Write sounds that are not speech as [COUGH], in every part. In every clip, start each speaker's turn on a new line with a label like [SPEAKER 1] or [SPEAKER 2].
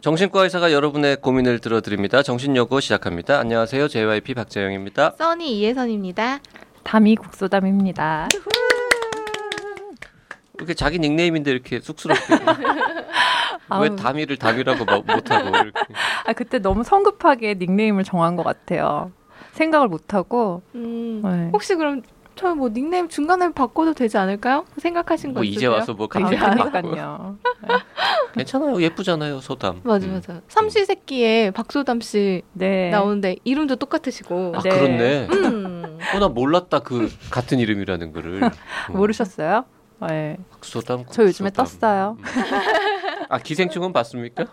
[SPEAKER 1] 정신과 의사가 여러분의 고민을 들어드립니다. 정신여고 시작합니다. 안녕하세요. JYP 박재영입니다.
[SPEAKER 2] 써니 이혜선입니다.
[SPEAKER 3] 담이 국소담입니다.
[SPEAKER 1] 이렇게 자기 닉네임인데 이렇게 쑥스럽게 [LAUGHS] 왜 담이를 담이라고 못하고 이렇게.
[SPEAKER 3] 아 그때 너무 성급하게 닉네임을 정한 것 같아요. 생각을 못하고.
[SPEAKER 2] 음, 네. 혹시 그럼 저뭐 닉네임 중간에 바꿔도 되지 않을까요? 생각하신
[SPEAKER 1] 거뭐
[SPEAKER 2] 있으세요?
[SPEAKER 1] 이제 와서 뭐
[SPEAKER 3] 아, 그러니까요.
[SPEAKER 1] 네. 괜찮아요. 예쁘잖아요, 소담.
[SPEAKER 2] 맞아 음. 맞아. 삼시세끼에 박소담 씨 네. 나오는데 이름도 똑같으시고.
[SPEAKER 1] 아 네. 그렇네. 음. 어나 몰랐다 그 같은 이름이라는 거를. 음. [LAUGHS]
[SPEAKER 3] 모르셨어요? 네.
[SPEAKER 1] 박소담.
[SPEAKER 3] 저 요즘에 떴어요. 음.
[SPEAKER 1] 아 기생충은 봤습니까?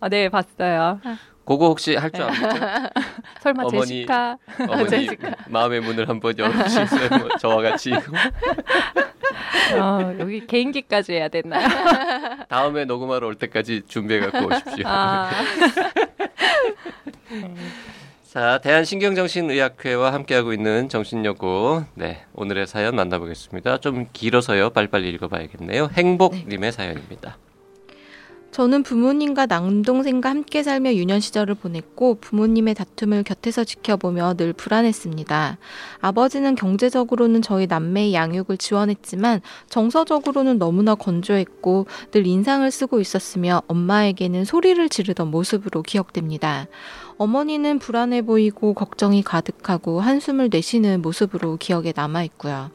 [SPEAKER 3] 아, 네 봤어요. 아.
[SPEAKER 1] 그거 혹시 할줄 압니까? [LAUGHS]
[SPEAKER 3] 설마 어머니, 제시카?
[SPEAKER 1] 어머니 [LAUGHS] 제시카. 마음의 문을 한번 열어주세요. 뭐 저와 같이.
[SPEAKER 3] 어, 여기 개인기까지 해야 되나요? [LAUGHS]
[SPEAKER 1] 다음에 녹음하러 올 때까지 준비해 갖고 오십시오. 아. 자, 대한신경정신의학회와 함께하고 있는 정신여고. 네, 오늘의 사연 만나보겠습니다. 좀 길어서요. 빨리빨리 읽어봐야겠네요. 행복님의 네. 사연입니다.
[SPEAKER 2] 저는 부모님과 남동생과 함께 살며 유년 시절을 보냈고 부모님의 다툼을 곁에서 지켜보며 늘 불안했습니다. 아버지는 경제적으로는 저희 남매의 양육을 지원했지만 정서적으로는 너무나 건조했고 늘 인상을 쓰고 있었으며 엄마에게는 소리를 지르던 모습으로 기억됩니다. 어머니는 불안해 보이고 걱정이 가득하고 한숨을 내쉬는 모습으로 기억에 남아 있고요.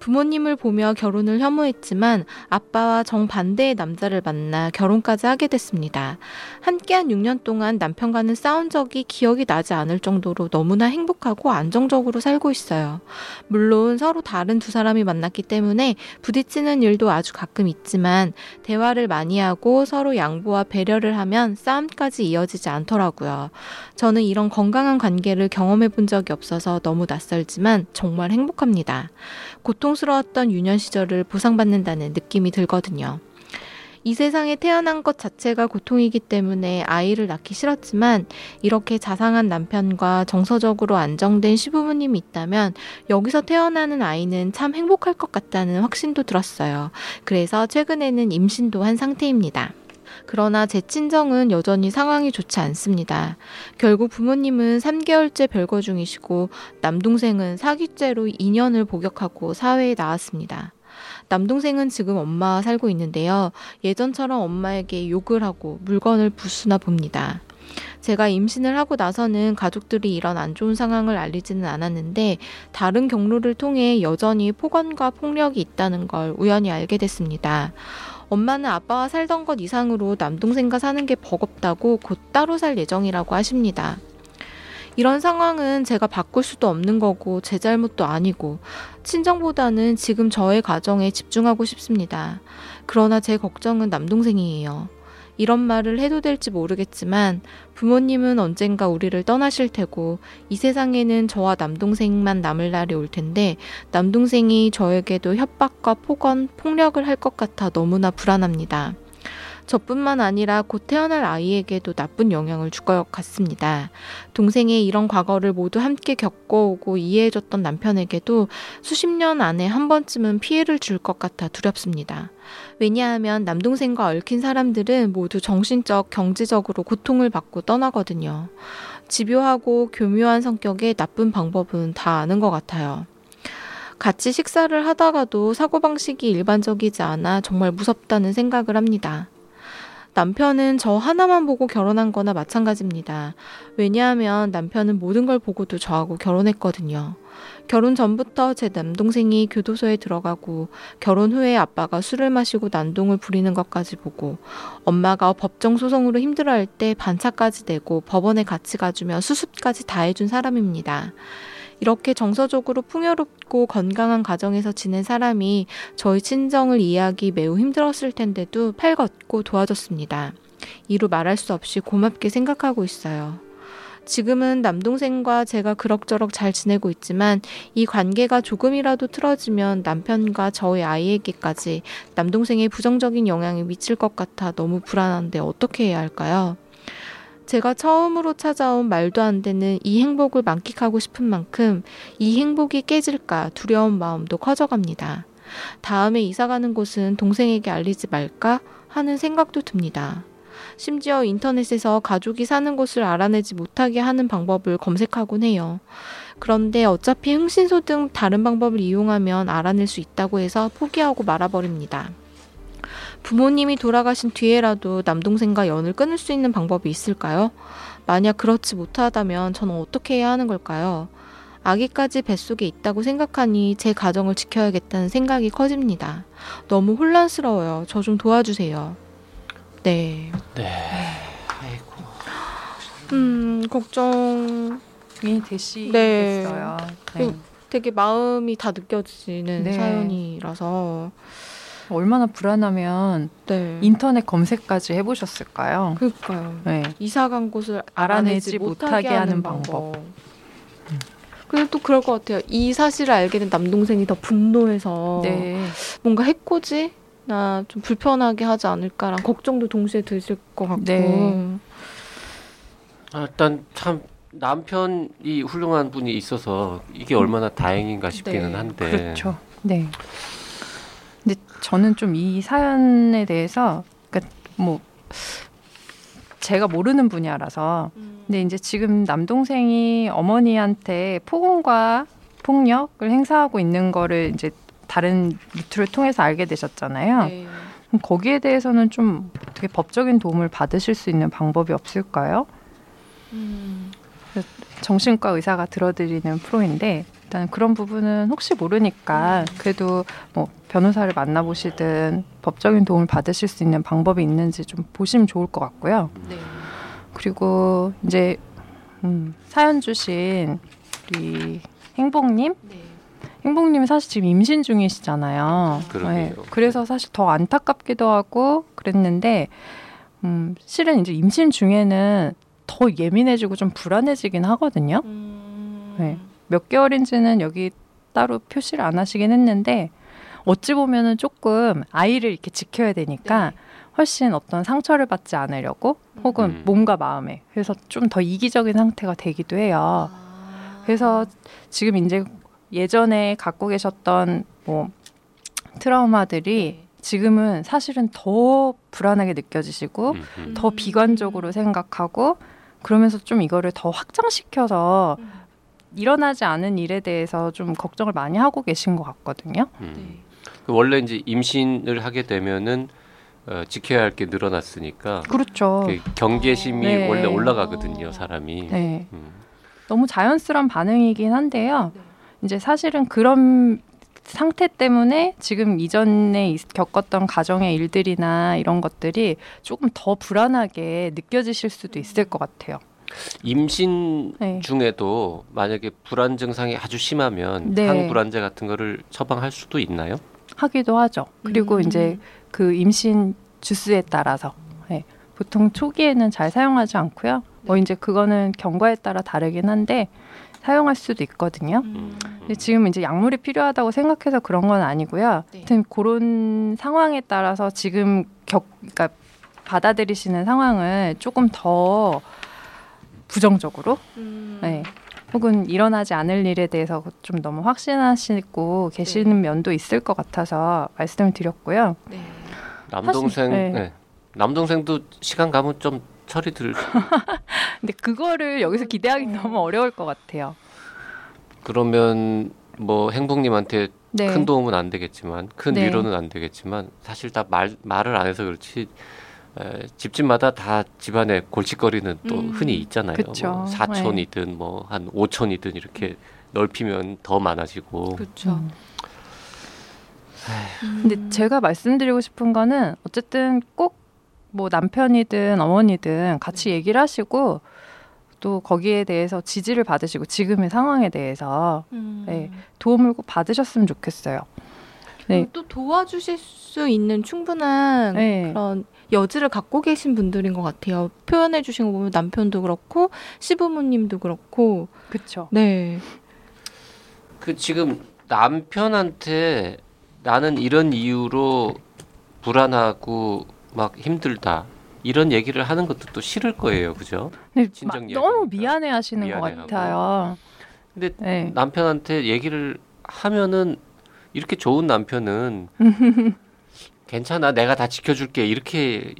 [SPEAKER 2] 부모님을 보며 결혼을 혐오했지만 아빠와 정반대의 남자를 만나 결혼까지 하게 됐습니다. 함께한 6년 동안 남편과는 싸운 적이 기억이 나지 않을 정도로 너무나 행복하고 안정적으로 살고 있어요. 물론 서로 다른 두 사람이 만났기 때문에 부딪히는 일도 아주 가끔 있지만 대화를 많이 하고 서로 양보와 배려를 하면 싸움까지 이어지지 않더라고요. 저는 이런 건강한 관계를 경험해 본 적이 없어서 너무 낯설지만 정말 행복합니다. 고통 스러웠던 유년 시절을 보상받는다는 느낌이 들거든요. 이 세상에 태어난 것 자체가 고통이기 때문에 아이를 낳기 싫었지만 이렇게 자상한 남편과 정서적으로 안정된 시부모님이 있다면 여기서 태어나는 아이는 참 행복할 것 같다는 확신도 들었어요. 그래서 최근에는 임신도 한 상태입니다. 그러나 제 친정은 여전히 상황이 좋지 않습니다. 결국 부모님은 3개월째 별거 중이시고 남동생은 사기죄로 2년을 복역하고 사회에 나왔습니다. 남동생은 지금 엄마와 살고 있는데요. 예전처럼 엄마에게 욕을 하고 물건을 부수나 봅니다. 제가 임신을 하고 나서는 가족들이 이런 안 좋은 상황을 알리지는 않았는데 다른 경로를 통해 여전히 폭언과 폭력이 있다는 걸 우연히 알게 됐습니다. 엄마는 아빠와 살던 것 이상으로 남동생과 사는 게 버겁다고 곧 따로 살 예정이라고 하십니다. 이런 상황은 제가 바꿀 수도 없는 거고 제 잘못도 아니고 친정보다는 지금 저의 가정에 집중하고 싶습니다. 그러나 제 걱정은 남동생이에요. 이런 말을 해도 될지 모르겠지만 부모님은 언젠가 우리를 떠나실 테고 이 세상에는 저와 남동생만 남을 날이 올 텐데 남동생이 저에게도 협박과 폭언, 폭력을 할 것 같아 너무나 불안합니다. 저뿐만 아니라 곧 태어날 아이에게도 나쁜 영향을 줄 것 같습니다. 동생의 이런 과거를 모두 함께 겪어오고 이해해줬던 남편에게도 수십 년 안에 한 번쯤은 피해를 줄 것 같아 두렵습니다. 왜냐하면 남동생과 얽힌 사람들은 모두 정신적, 경제적으로 고통을 받고 떠나거든요. 집요하고 교묘한 성격의 나쁜 방법은 다 아는 것 같아요. 같이 식사를 하다가도 사고방식이 일반적이지 않아 정말 무섭다는 생각을 합니다. 남편은 저 하나만 보고 결혼한 거나 마찬가지입니다. 왜냐하면 남편은 모든 걸 보고도 저하고 결혼했거든요. 결혼 전부터 제 남동생이 교도소에 들어가고 결혼 후에 아빠가 술을 마시고 난동을 부리는 것까지 보고 엄마가 법정 소송으로 힘들어할 때 반차까지 내고 법원에 같이 가주며 수습까지 다 해준 사람입니다. 이렇게 정서적으로 풍요롭고 건강한 가정에서 지낸 사람이 저희 친정을 이해하기 매우 힘들었을 텐데도 팔걷고 도와줬습니다. 이루 말할 수 없이 고맙게 생각하고 있어요. 지금은 남동생과 제가 그럭저럭 잘 지내고 있지만 이 관계가 조금이라도 틀어지면 남편과 저희 아이에게까지 남동생의 부정적인 영향이 미칠 것 같아 너무 불안한데 어떻게 해야 할까요? 제가 처음으로 찾아온 말도 안 되는 이 행복을 만끽하고 싶은 만큼 이 행복이 깨질까 두려운 마음도 커져갑니다. 다음에 이사 가는 곳은 동생에게 알리지 말까 하는 생각도 듭니다. 심지어 인터넷에서 가족이 사는 곳을 알아내지 못하게 하는 방법을 검색하곤 해요. 그런데 어차피 흥신소 등 다른 방법을 이용하면 알아낼 수 있다고 해서 포기하고 말아버립니다. 부모님이 돌아가신 뒤에라도 남동생과 연을 끊을 수 있는 방법이 있을까요? 만약 그렇지 못하다면 저는 어떻게 해야 하는 걸까요? 아기까지 뱃속에 있다고 생각하니 제 가정을 지켜야겠다는 생각이 커집니다. 너무 혼란스러워요. 저 좀 도와주세요. 네.
[SPEAKER 1] 네. 아이고.
[SPEAKER 2] 음, 걱정
[SPEAKER 3] 이 대시겠어요.
[SPEAKER 2] 네. 되게 마음이 다 느껴지는
[SPEAKER 3] 네.
[SPEAKER 2] 사연이라서
[SPEAKER 3] 얼마나 불안하면
[SPEAKER 2] 네.
[SPEAKER 3] 인터넷 검색까지 해보셨을까요?
[SPEAKER 2] 그러니까요.
[SPEAKER 3] 네.
[SPEAKER 2] 이사 간 곳을
[SPEAKER 3] 알아내지 못하게
[SPEAKER 2] 못하게 하는
[SPEAKER 3] 하는
[SPEAKER 2] 방법. 그리고 또 그럴 것 같아요. 이 사실을 알게 된 남동생이 더 분노해서
[SPEAKER 3] 네.
[SPEAKER 2] 뭔가 해코지 나 좀 불편하게 하지 않을까란 걱정도 동시에 드실 것 같고.
[SPEAKER 3] 네.
[SPEAKER 1] 아, 일단 참 남편이 훌륭한 분이 있어서 이게 얼마나 다행인가 싶기는
[SPEAKER 2] 네.
[SPEAKER 1] 한데.
[SPEAKER 3] 그렇죠. 네. 근데 저는 좀 이 사연에 대해서 그러니까 뭐 제가 모르는 분야라서
[SPEAKER 2] 음.
[SPEAKER 3] 근데 이제 지금 남동생이 어머니한테 폭언과 폭력을 행사하고 있는 거를 이제 다른 루트를 통해서 알게 되셨잖아요.
[SPEAKER 2] 네.
[SPEAKER 3] 거기에 대해서는 좀 어떻게 법적인 도움을 받으실 수 있는 방법이 없을까요?
[SPEAKER 2] 음.
[SPEAKER 3] 정신과 의사가 들어드리는 프로인데 일단 그런 부분은 혹시 모르니까 그래도 뭐 변호사를 만나보시든 법적인 도움을 받으실 수 있는 방법이 있는지 좀 보시면 좋을 것 같고요.
[SPEAKER 2] 네.
[SPEAKER 3] 그리고 이제 음, 사연 주신 우리 행복님,
[SPEAKER 2] 네.
[SPEAKER 3] 행복님이 사실 지금 임신 중이시잖아요. 네. 그래서 사실 더 안타깝기도 하고 그랬는데 음, 실은 이제 임신 중에는 더 예민해지고 좀 불안해지긴 하거든요.
[SPEAKER 2] 음.
[SPEAKER 3] 네. 몇 개월인지는 여기 따로 표시를 안 하시긴 했는데 어찌 보면은 조금 아이를 이렇게 지켜야 되니까
[SPEAKER 2] 네.
[SPEAKER 3] 훨씬 어떤 상처를 받지 않으려고 혹은
[SPEAKER 1] 음.
[SPEAKER 3] 몸과 마음에 그래서 좀 더 이기적인 상태가 되기도 해요.
[SPEAKER 2] 아.
[SPEAKER 3] 그래서 지금 이제 예전에 갖고 계셨던 뭐 트라우마들이
[SPEAKER 2] 네.
[SPEAKER 3] 지금은 사실은 더 불안하게 느껴지시고
[SPEAKER 1] 음, 음.
[SPEAKER 3] 더 비관적으로 생각하고 그러면서 좀 이거를 더 확장시켜서
[SPEAKER 2] 음.
[SPEAKER 3] 일어나지 않은 일에 대해서 좀 걱정을 많이 하고 계신 것 같거든요.
[SPEAKER 1] 음.
[SPEAKER 2] 네.
[SPEAKER 1] 그 원래 이제 임신을 하게 되면은 어, 지켜야 할 게 늘어났으니까
[SPEAKER 3] 그렇죠.
[SPEAKER 1] 그 경계심이
[SPEAKER 3] 네.
[SPEAKER 1] 원래 올라가거든요, 사람이.
[SPEAKER 3] 네.
[SPEAKER 1] 음.
[SPEAKER 3] 너무 자연스러운 반응이긴 한데요.
[SPEAKER 2] 네.
[SPEAKER 3] 이제 사실은 그런 상태 때문에 지금 이전에 있- 겪었던 가정의 일들이나 이런 것들이 조금 더 불안하게 느껴지실 수도 있을 것 같아요.
[SPEAKER 1] 임신
[SPEAKER 3] 네.
[SPEAKER 1] 중에도 만약에 불안 증상이 아주 심하면
[SPEAKER 3] 네.
[SPEAKER 1] 항불안제 같은 거를 처방할 수도 있나요?
[SPEAKER 3] 하기도 하죠. 그리고
[SPEAKER 2] 음.
[SPEAKER 3] 이제 그 임신 주스에 따라서 네. 보통 초기에는 잘 사용하지 않고요. 뭐 이제 그거는 경과에 따라 다르긴 한데 사용할 수도 있거든요.
[SPEAKER 2] 음.
[SPEAKER 3] 근데 지금 이제 약물이 필요하다고 생각해서 그런 건 아니고요.
[SPEAKER 2] 네.
[SPEAKER 3] 하여튼 그런 상황에 따라서 지금 겪, 그러니까 받아들이시는 상황을 조금 더 부정적으로,
[SPEAKER 2] 음.
[SPEAKER 3] 네. 혹은 일어나지 않을 일에 대해서 좀 너무 확신하시고 계시는 면도 있을 것 같아서 말씀을 드렸고요.
[SPEAKER 2] 네.
[SPEAKER 1] 남동생,
[SPEAKER 3] 네.
[SPEAKER 1] 네. 남동생도 시간 가면 좀 철이 들. [LAUGHS]
[SPEAKER 3] 근데 그거를 여기서 기대하기 너무 어려울 것 같아요.
[SPEAKER 1] 그러면 뭐 행복님한테
[SPEAKER 3] 네.
[SPEAKER 1] 큰 도움은 안 되겠지만 큰
[SPEAKER 3] 네.
[SPEAKER 1] 위로는 안 되겠지만 사실 다 말 말을 안 해서 그렇지 에, 집집마다 다 집안에 골칫거리는 또
[SPEAKER 2] 음.
[SPEAKER 1] 흔히 있잖아요.
[SPEAKER 3] 그쵸.
[SPEAKER 1] 뭐 4촌이든 뭐한 5촌이든 이렇게 넓히면 더 많아지고.
[SPEAKER 2] 그렇죠.
[SPEAKER 3] 음. 근데 제가 말씀드리고 싶은 거는 어쨌든 꼭 뭐 남편이든 어머니든 같이 얘기를 하시고 또 거기에 대해서 지지를 받으시고 지금의 상황에 대해서
[SPEAKER 2] 음.
[SPEAKER 3] 네. 도움을 꼭 받으셨으면 좋겠어요. 네.
[SPEAKER 2] 또 도와주실 수 있는 충분한
[SPEAKER 3] 네.
[SPEAKER 2] 그런 여지를 갖고 계신 분들인 것 같아요. 표현해 주신 거 보면 남편도 그렇고 시부모님도 그렇고
[SPEAKER 3] 그렇죠.
[SPEAKER 2] 네.
[SPEAKER 1] 그 지금 남편한테 나는 이런 이유로 불안하고 막 힘들다 이런 얘기를 하는 것도 또 싫을 거예요, 그죠?
[SPEAKER 3] 마-
[SPEAKER 1] 이야기니까.
[SPEAKER 3] 너무 미안해 하시는 것
[SPEAKER 1] 미안해하고.
[SPEAKER 3] 같아요.
[SPEAKER 1] 근데
[SPEAKER 3] 네.
[SPEAKER 1] 남편한테 얘기를 하면은 이렇게 좋은 남편은 [LAUGHS] 괜찮아 내가 다 지켜줄게 이렇게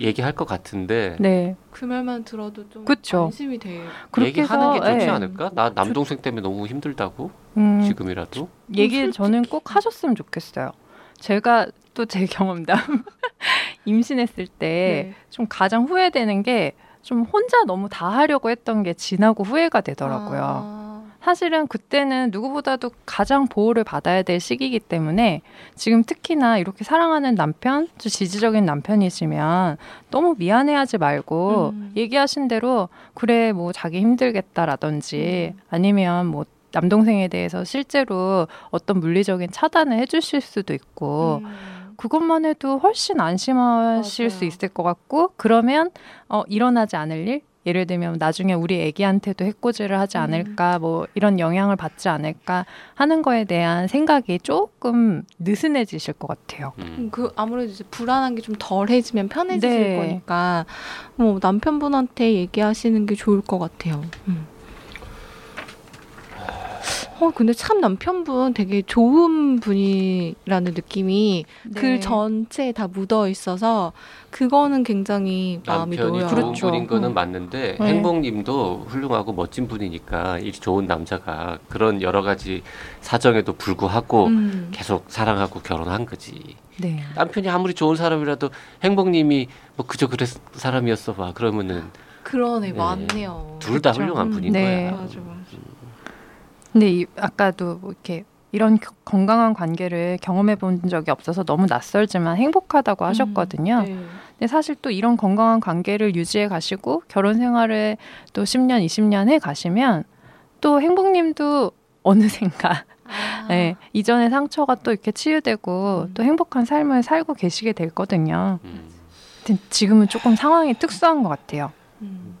[SPEAKER 1] 얘기할 것 같은데
[SPEAKER 3] 네.
[SPEAKER 2] 그 말만 들어도 좀
[SPEAKER 3] 그쵸.
[SPEAKER 2] 안심이 돼요.
[SPEAKER 3] 그렇게
[SPEAKER 1] 얘기하는 게 좋지
[SPEAKER 3] 예.
[SPEAKER 1] 않을까? 나 남동생 때문에 너무 힘들다고
[SPEAKER 3] 음,
[SPEAKER 1] 지금이라도.
[SPEAKER 3] 얘기
[SPEAKER 2] 솔직히.
[SPEAKER 3] 저는 꼭 하셨으면 좋겠어요. 제가 또 제 경험담 [LAUGHS] 임신했을 때좀
[SPEAKER 2] 네.
[SPEAKER 3] 가장 후회되는 게 좀 혼자 너무 다 하려고 했던 게 지나고 후회가 되더라고요.
[SPEAKER 2] 아,
[SPEAKER 3] 사실은 그때는 누구보다도 가장 보호를 받아야 될 시기이기 때문에 지금 특히나 이렇게 사랑하는 남편, 좀 지지적인 남편이시면 너무 미안해하지 말고
[SPEAKER 2] 음.
[SPEAKER 3] 얘기하신 대로 그래 뭐 자기 힘들겠다라든지
[SPEAKER 2] 음.
[SPEAKER 3] 아니면 뭐 남동생에 대해서 실제로 어떤 물리적인 차단을 해주실 수도 있고
[SPEAKER 2] 음.
[SPEAKER 3] 그것만 해도 훨씬 안심하실
[SPEAKER 2] 맞아요.
[SPEAKER 3] 수 있을 것 같고 그러면 어, 일어나지 않을 일 예를 들면 나중에 우리 애기한테도 해코지를 하지
[SPEAKER 2] 음.
[SPEAKER 3] 않을까 뭐 이런 영향을 받지 않을까 하는 거에 대한 생각이 조금 느슨해지실 것 같아요.
[SPEAKER 1] 음.
[SPEAKER 2] 그 아무래도 이제 불안한 게 좀 덜해지면 편해지실
[SPEAKER 3] 네.
[SPEAKER 2] 거니까 뭐 남편분한테 얘기하시는 게 좋을 것 같아요. 음. 어 근데 참 남편분 되게 좋은 분이라는 느낌이
[SPEAKER 3] 네.
[SPEAKER 2] 글 전체에 다 묻어 있어서 그거는 굉장히 마음이
[SPEAKER 1] 남편이
[SPEAKER 2] 놓여요.
[SPEAKER 1] 좋은
[SPEAKER 3] 그렇죠.
[SPEAKER 1] 분인 거는
[SPEAKER 2] 음.
[SPEAKER 1] 맞는데
[SPEAKER 3] 네.
[SPEAKER 1] 행복님도 훌륭하고 멋진 분이니까 이 좋은 남자가 그런 여러 가지 사정에도 불구하고
[SPEAKER 2] 음.
[SPEAKER 1] 계속 사랑하고 결혼한 거지.
[SPEAKER 3] 네.
[SPEAKER 1] 남편이 아무리 좋은 사람이라도 행복님이 뭐 그저 그랬 사람이었어 봐 그러면은
[SPEAKER 2] 그러네
[SPEAKER 1] 네.
[SPEAKER 2] 맞네요.
[SPEAKER 1] 둘 다. 훌륭한
[SPEAKER 2] 음,
[SPEAKER 1] 분인
[SPEAKER 3] 네.
[SPEAKER 1] 거야.
[SPEAKER 2] 맞아.
[SPEAKER 3] 근데 이, 아까도 뭐 이렇게 이런 겨- 건강한 관계를 경험해 본 적이 없어서 너무 낯설지만 행복하다고 하셨거든요.
[SPEAKER 2] 네.
[SPEAKER 3] 근데 사실 또 이런 건강한 관계를 유지해 가시고 결혼 생활을 또 10년, 20년 해 가시면 또 행복님도 [LAUGHS] 어느샌가
[SPEAKER 2] 아.
[SPEAKER 3] 네, 이전의 상처가 또 이렇게 치유되고
[SPEAKER 2] 음.
[SPEAKER 3] 또 행복한 삶을 살고 계시게 될 거든요.
[SPEAKER 1] 음.
[SPEAKER 3] 근데 지금은 조금 상황이 특수한 것 같아요.
[SPEAKER 2] 음.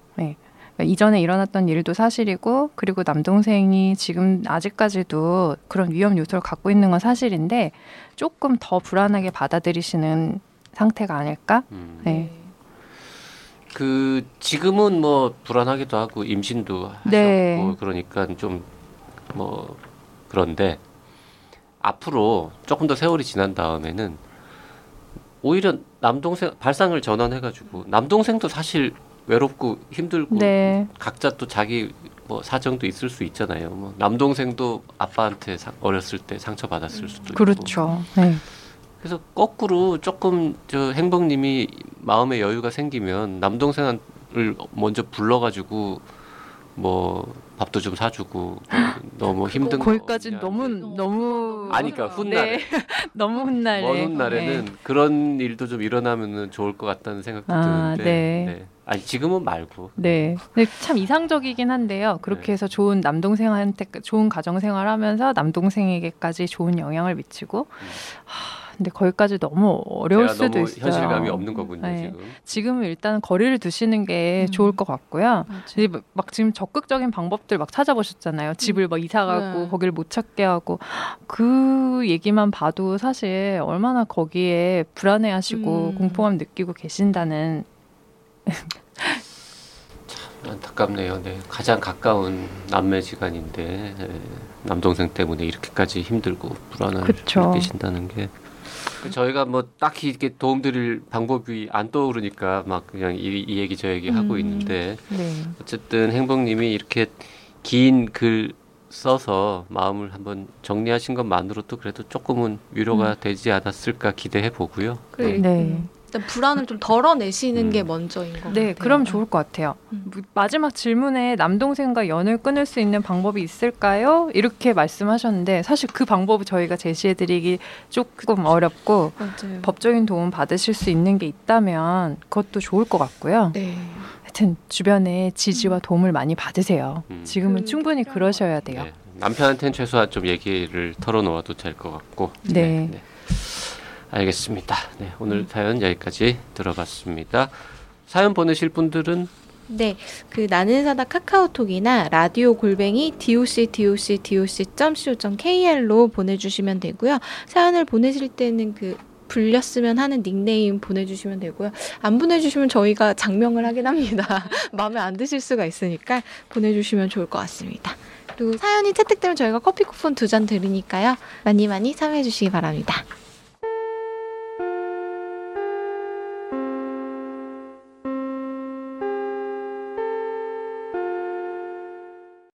[SPEAKER 3] 그러니까 이전에 일어났던 일도 사실이고 그리고 남동생이 지금 아직까지도 그런 위험 요소를 갖고 있는 건 사실인데 조금 더 불안하게 받아들이시는 상태가 아닐까?
[SPEAKER 1] 음.
[SPEAKER 3] 네.
[SPEAKER 1] 그 지금은 뭐 불안하기도 하고 임신도 하셨고
[SPEAKER 3] 네.
[SPEAKER 1] 그러니까 좀 뭐 그런데 앞으로 조금 더 세월이 지난 다음에는 오히려 남동생 발상을 전환해가지고 남동생도 사실 외롭고 힘들고
[SPEAKER 3] 네.
[SPEAKER 1] 각자 또 자기 뭐 사정도 있을 수 있잖아요. 뭐 남동생도 아빠한테 사- 어렸을 때 상처 받았을 수도 있고.
[SPEAKER 3] 그렇죠. 네.
[SPEAKER 1] 그래서 거꾸로 조금 저 행복님이 마음의 여유가 생기면 남동생을 먼저 불러가지고 뭐 밥도 좀 사주고 [LAUGHS] 너무 힘든 거
[SPEAKER 3] 거기까지
[SPEAKER 1] 없냐,
[SPEAKER 3] 너무. 너무
[SPEAKER 1] 아니 그러니까 훗날에
[SPEAKER 3] 네. [LAUGHS] 너무 훗날에
[SPEAKER 1] 먼 훗날에는 그런 일도 좀 일어나면은 좋을 것 같다는 생각도
[SPEAKER 3] 아,
[SPEAKER 1] 드는데
[SPEAKER 3] 네.
[SPEAKER 1] 아니 지금은 말고
[SPEAKER 3] 네. 근데 참 이상적이긴 한데요. 그렇게
[SPEAKER 1] 네.
[SPEAKER 3] 해서 좋은 남동생한테 좋은 가정 생활하면서 남동생에게까지 좋은 영향을 미치고
[SPEAKER 1] 음.
[SPEAKER 3] 하, 근데 거기까지 너무 어려울
[SPEAKER 1] 제가
[SPEAKER 3] 수도
[SPEAKER 1] 너무
[SPEAKER 3] 있어요.
[SPEAKER 1] 현실감이 없는 거군요
[SPEAKER 3] 네.
[SPEAKER 1] 지금.
[SPEAKER 3] 지금은 일단 거리를 두시는 게
[SPEAKER 2] 음.
[SPEAKER 3] 좋을 것 같고요. 막- 막 지금 적극적인 방법들 막 찾아보셨잖아요. 집을 막 이사 가고
[SPEAKER 2] 네.
[SPEAKER 3] 거기를 못 찾게 하고 그 얘기만 봐도 사실 얼마나 거기에 불안해하시고
[SPEAKER 2] 음.
[SPEAKER 3] 공포감 느끼고 계신다는 [LAUGHS]
[SPEAKER 1] 안타깝네요. 네. 가장 가까운 남매지간인데 네. 남동생 때문에 이렇게까지 힘들고 불안을
[SPEAKER 3] 그쵸.
[SPEAKER 1] 느끼신다는 게 저희가 뭐 딱히 이렇게 도움드릴 방법이 안 떠오르니까 막 그냥 이, 이 얘기 저 얘기 하고
[SPEAKER 2] 음.
[SPEAKER 1] 있는데
[SPEAKER 3] 네.
[SPEAKER 1] 어쨌든 행복님이 이렇게 긴 글 써서 마음을 한번 정리하신 것만으로도 그래도 조금은 위로가 되지 않았을까 기대해 보고요.
[SPEAKER 2] 그래,
[SPEAKER 3] 네.
[SPEAKER 2] 음. 일단 불안을 좀 덜어내시는
[SPEAKER 1] 음.
[SPEAKER 2] 게 먼저인 것 같아요.
[SPEAKER 3] 네, 그럼 좋을 것 같아요.
[SPEAKER 2] 음.
[SPEAKER 3] 뭐, 마지막 질문에 남동생과 연을 끊을 수 있는 방법이 있을까요? 이렇게 말씀하셨는데 사실 그 방법을 저희가 제시해드리기 조금 어렵고
[SPEAKER 2] 맞아요.
[SPEAKER 3] 법적인 도움 받으실 수 있는 게 있다면 그것도 좋을 것 같고요.
[SPEAKER 2] 네.
[SPEAKER 3] 하여튼 주변에 지지와 도움을 많이 받으세요.
[SPEAKER 1] 음.
[SPEAKER 3] 지금은
[SPEAKER 2] 그
[SPEAKER 3] 충분히 그러셔야 돼요.
[SPEAKER 1] 네. 남편한테는 최소한 좀 얘기를 털어놓아도 될 것 같고.
[SPEAKER 3] 네.
[SPEAKER 1] 알겠습니다. 네, 오늘
[SPEAKER 2] 음.
[SPEAKER 1] 사연 여기까지 들어봤습니다. 사연 보내실 분들은
[SPEAKER 2] 네, 그 나는 사다 카카오톡이나 라디오 골뱅이 doc doc doc co kr로 보내주시면 되고요. 사연을 보내실 때는 그 불렸으면 하는 닉네임 보내주시면 되고요. 안 보내주시면 저희가 장명을 하긴 합니다. [LAUGHS] 마음에 안 드실 수가 있으니까 보내주시면 좋을 것 같습니다. 그리고 사연이 채택되면 저희가 커피 쿠폰 두 잔 드리니까요. 많이 많이 참여해 주시기 바랍니다.